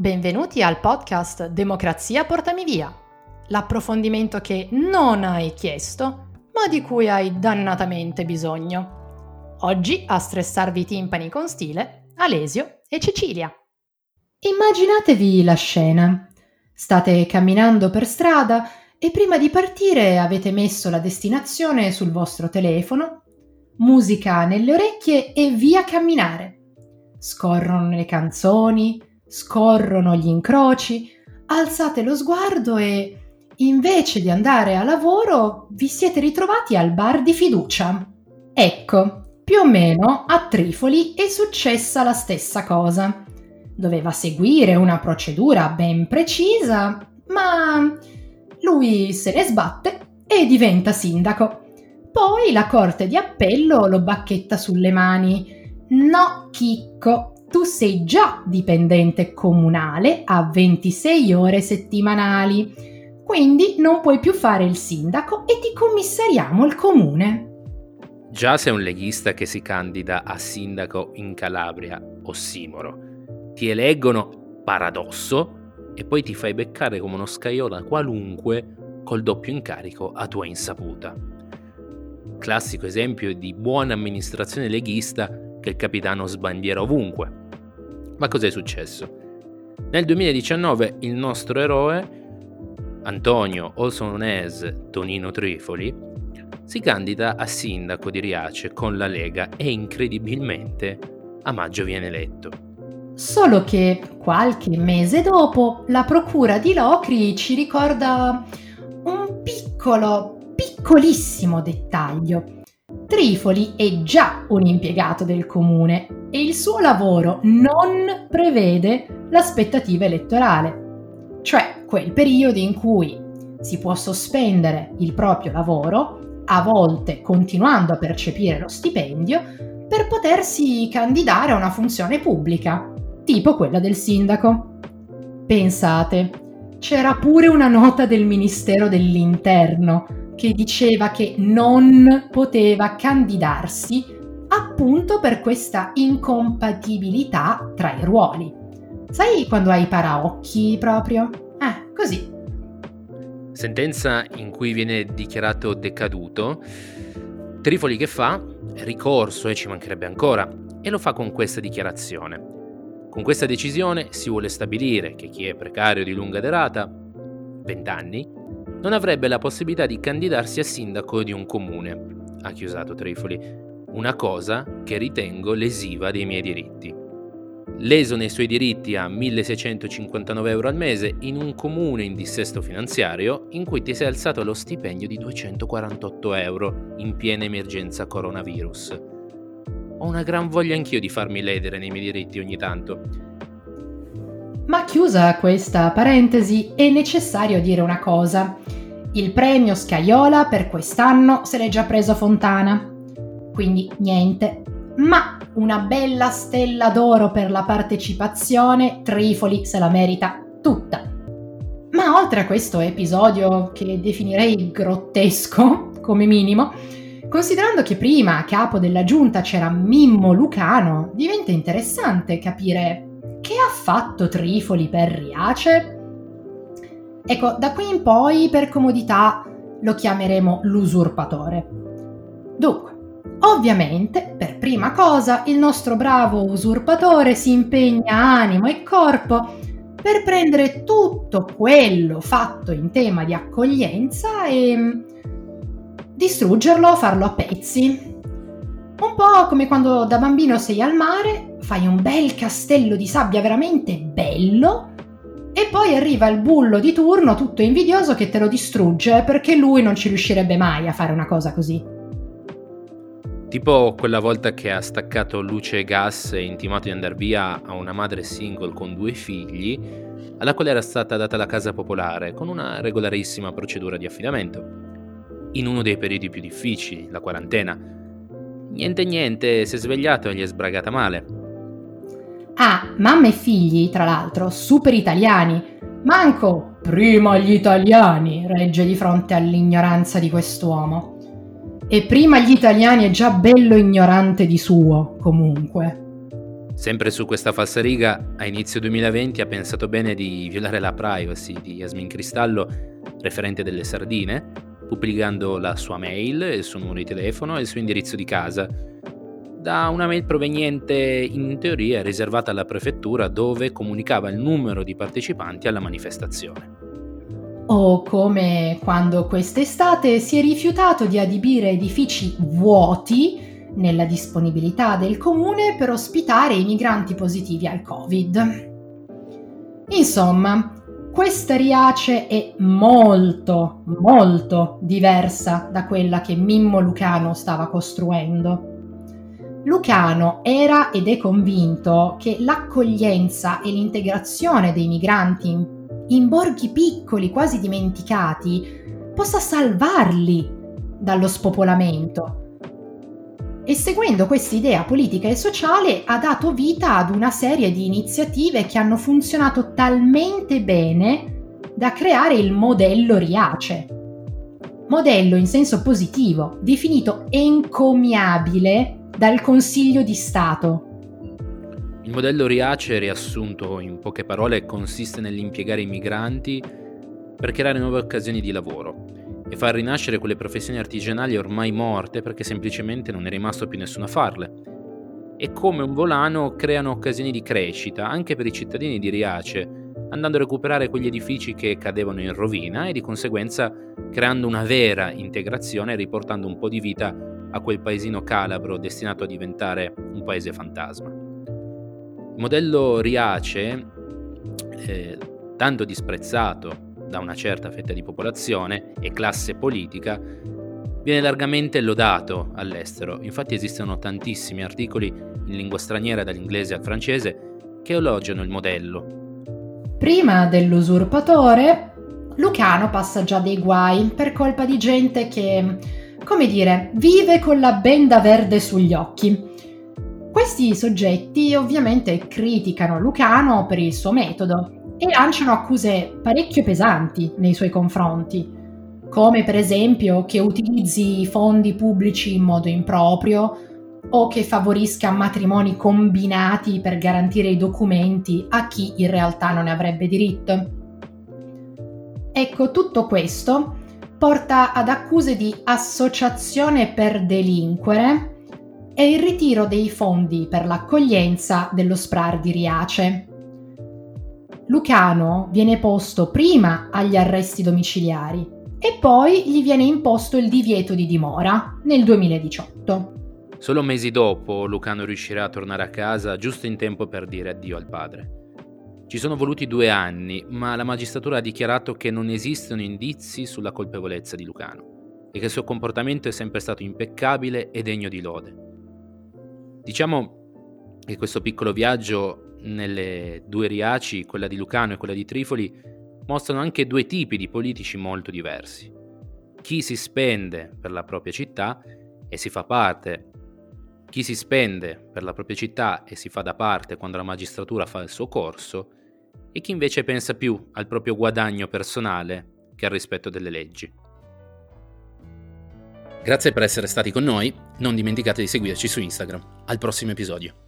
Benvenuti al podcast Democrazia portami via, l'approfondimento che non hai chiesto, ma di cui hai dannatamente bisogno. Oggi a stressarvi i timpani con stile, Alesio e Cecilia. Immaginatevi la scena. State camminando per strada e prima di partire avete messo la destinazione sul vostro telefono, musica nelle orecchie e via camminare. Scorrono le canzoni, Scorrono gli incroci, alzate lo sguardo e, invece di andare a lavoro, vi siete ritrovati al bar di fiducia. Ecco, più o meno a Trifoli è successa la stessa cosa. Doveva seguire una procedura ben precisa, ma lui se ne sbatte e diventa sindaco. Poi la corte di appello lo bacchetta sulle mani. No, Chicco, tu sei già dipendente comunale a 26 ore settimanali, quindi non puoi più fare il sindaco e ti commissariamo il comune. Già sei un leghista che si candida a sindaco in Calabria, ossimoro. Ti eleggono paradosso e poi ti fai beccare come uno scaiola qualunque col doppio incarico a tua insaputa. Classico esempio di buona amministrazione leghista che il capitano sbandiera ovunque. Ma cos'è successo? Nel 2019 il nostro eroe, Antonio, as Tonino Trifoli, si candida a sindaco di Riace con la Lega e incredibilmente a maggio viene eletto. Solo che qualche mese dopo la procura di Locri ci ricorda un piccolo, piccolissimo dettaglio Trifoli è già un impiegato del comune e il suo lavoro non prevede l'aspettativa elettorale, cioè quel periodo in cui si può sospendere il proprio lavoro, a volte continuando a percepire lo stipendio, per potersi candidare a una funzione pubblica, tipo quella del sindaco. Pensate, c'era pure una nota del Ministero dell'Interno che diceva che non poteva candidarsi appunto per questa incompatibilità tra i ruoli. Sai quando hai i paraocchi proprio? Eh, così. Sentenza in cui viene dichiarato decaduto. Trifoli che fa? Ricorso e ci mancherebbe ancora. E lo fa con questa dichiarazione. Con questa decisione si vuole stabilire che chi è precario di lunga durata, 20 anni, non avrebbe la possibilità di candidarsi a sindaco di un comune, ha chiusato Trifoli, una cosa che ritengo lesiva dei miei diritti. Leso nei suoi diritti a 1659 euro al mese in un comune in dissesto finanziario in cui ti sei alzato allo stipendio di 248 euro in piena emergenza coronavirus. Ho una gran voglia anch'io di farmi ledere nei miei diritti ogni tanto. Ma chiusa questa parentesi, è necessario dire una cosa. Il premio Scaiola per quest'anno se l'è già preso Fontana. Quindi niente. Ma una bella stella d'oro per la partecipazione, Trifoli se la merita tutta. Ma oltre a questo episodio che definirei grottesco, come minimo, considerando che prima a capo della giunta c'era Mimmo Lucano, diventa interessante capire che ha fatto Trifoli per Riace? Ecco, da qui in poi, per comodità, lo chiameremo l'usurpatore. Dunque, ovviamente, per prima cosa, il nostro bravo usurpatore si impegna animo e corpo per prendere tutto quello fatto in tema di accoglienza e mm, distruggerlo, farlo a pezzi, un po' come quando da bambino sei al mare, fai un bel castello di sabbia veramente bello e poi arriva il bullo di turno tutto invidioso che te lo distrugge perché lui non ci riuscirebbe mai a fare una cosa così. Tipo quella volta che ha staccato luce e gas e intimato di andare via a una madre single con due figli, alla quale era stata data la casa popolare con una regolarissima procedura di affidamento. In uno dei periodi più difficili, la quarantena. Niente niente, si è svegliato e gli è sbragata male. Ah, mamma e figli, tra l'altro, super italiani. Manco prima gli italiani regge di fronte all'ignoranza di quest'uomo. E prima gli italiani è già bello ignorante di suo, comunque. Sempre su questa falsariga, a inizio 2020 ha pensato bene di violare la privacy di Yasmin Cristallo, referente delle sardine, pubblicando la sua mail, il suo numero di telefono e il suo indirizzo di casa, da una mail proveniente in teoria riservata alla prefettura dove comunicava il numero di partecipanti alla manifestazione. O come quando quest'estate si è rifiutato di adibire edifici vuoti nella disponibilità del comune per ospitare i migranti positivi al Covid. Insomma, questa Riace è molto, molto diversa da quella che Mimmo Lucano stava costruendo. Lucano era ed è convinto che l'accoglienza e l'integrazione dei migranti in borghi piccoli, quasi dimenticati, possa salvarli dallo spopolamento. E seguendo questa idea politica e sociale ha dato vita ad una serie di iniziative che hanno funzionato talmente bene da creare il modello Riace. Modello in senso positivo, definito encomiabile dal Consiglio di Stato il modello Riace, riassunto in poche parole, consiste nell'impiegare i migranti per creare nuove occasioni di lavoro e far rinascere quelle professioni artigianali ormai morte perché semplicemente non è rimasto più nessuno a farle. E come un volano creano occasioni di crescita anche per i cittadini di Riace, andando a recuperare quegli edifici che cadevano in rovina e di conseguenza creando una vera integrazione e riportando un po' di vita a quel paesino calabro destinato a diventare un paese fantasma. Il modello Riace, eh, tanto disprezzato da una certa fetta di popolazione e classe politica, viene largamente lodato all'estero. Infatti esistono tantissimi articoli in lingua straniera, dall'inglese al francese, che elogiano il modello. Prima dell'usurpatore, Lucano passa già dei guai per colpa di gente che, come dire, vive con la benda verde sugli occhi questi soggetti ovviamente criticano Lucano per il suo metodo e lanciano accuse parecchio pesanti nei suoi confronti, come per esempio che utilizzi i fondi pubblici in modo improprio o che favorisca matrimoni combinati per garantire i documenti a chi in realtà non ne avrebbe diritto. Ecco, tutto questo porta ad accuse di associazione per delinquere e il ritiro dei fondi per l'accoglienza dello SPRAR di Riace. Lucano viene posto prima agli arresti domiciliari e poi gli viene imposto il divieto di dimora nel 2018. Solo mesi dopo Lucano riuscirà a tornare a casa giusto in tempo per dire addio al padre. Ci sono voluti due anni, ma la magistratura ha dichiarato che non esistono indizi sulla colpevolezza di Lucano e che il suo comportamento è sempre stato impeccabile e degno di lode. Diciamo che questo piccolo viaggio nelle due Riaci, quella di Lucano e quella di Trifoli, mostrano anche due tipi di politici molto diversi. Chi si spende per la propria città e si fa parte, chi si spende per la propria città e si fa da parte quando la magistratura fa il suo corso, e chi invece pensa più al proprio guadagno personale che al rispetto delle leggi. Grazie per essere stati con noi, non dimenticate di seguirci su Instagram. Al prossimo episodio.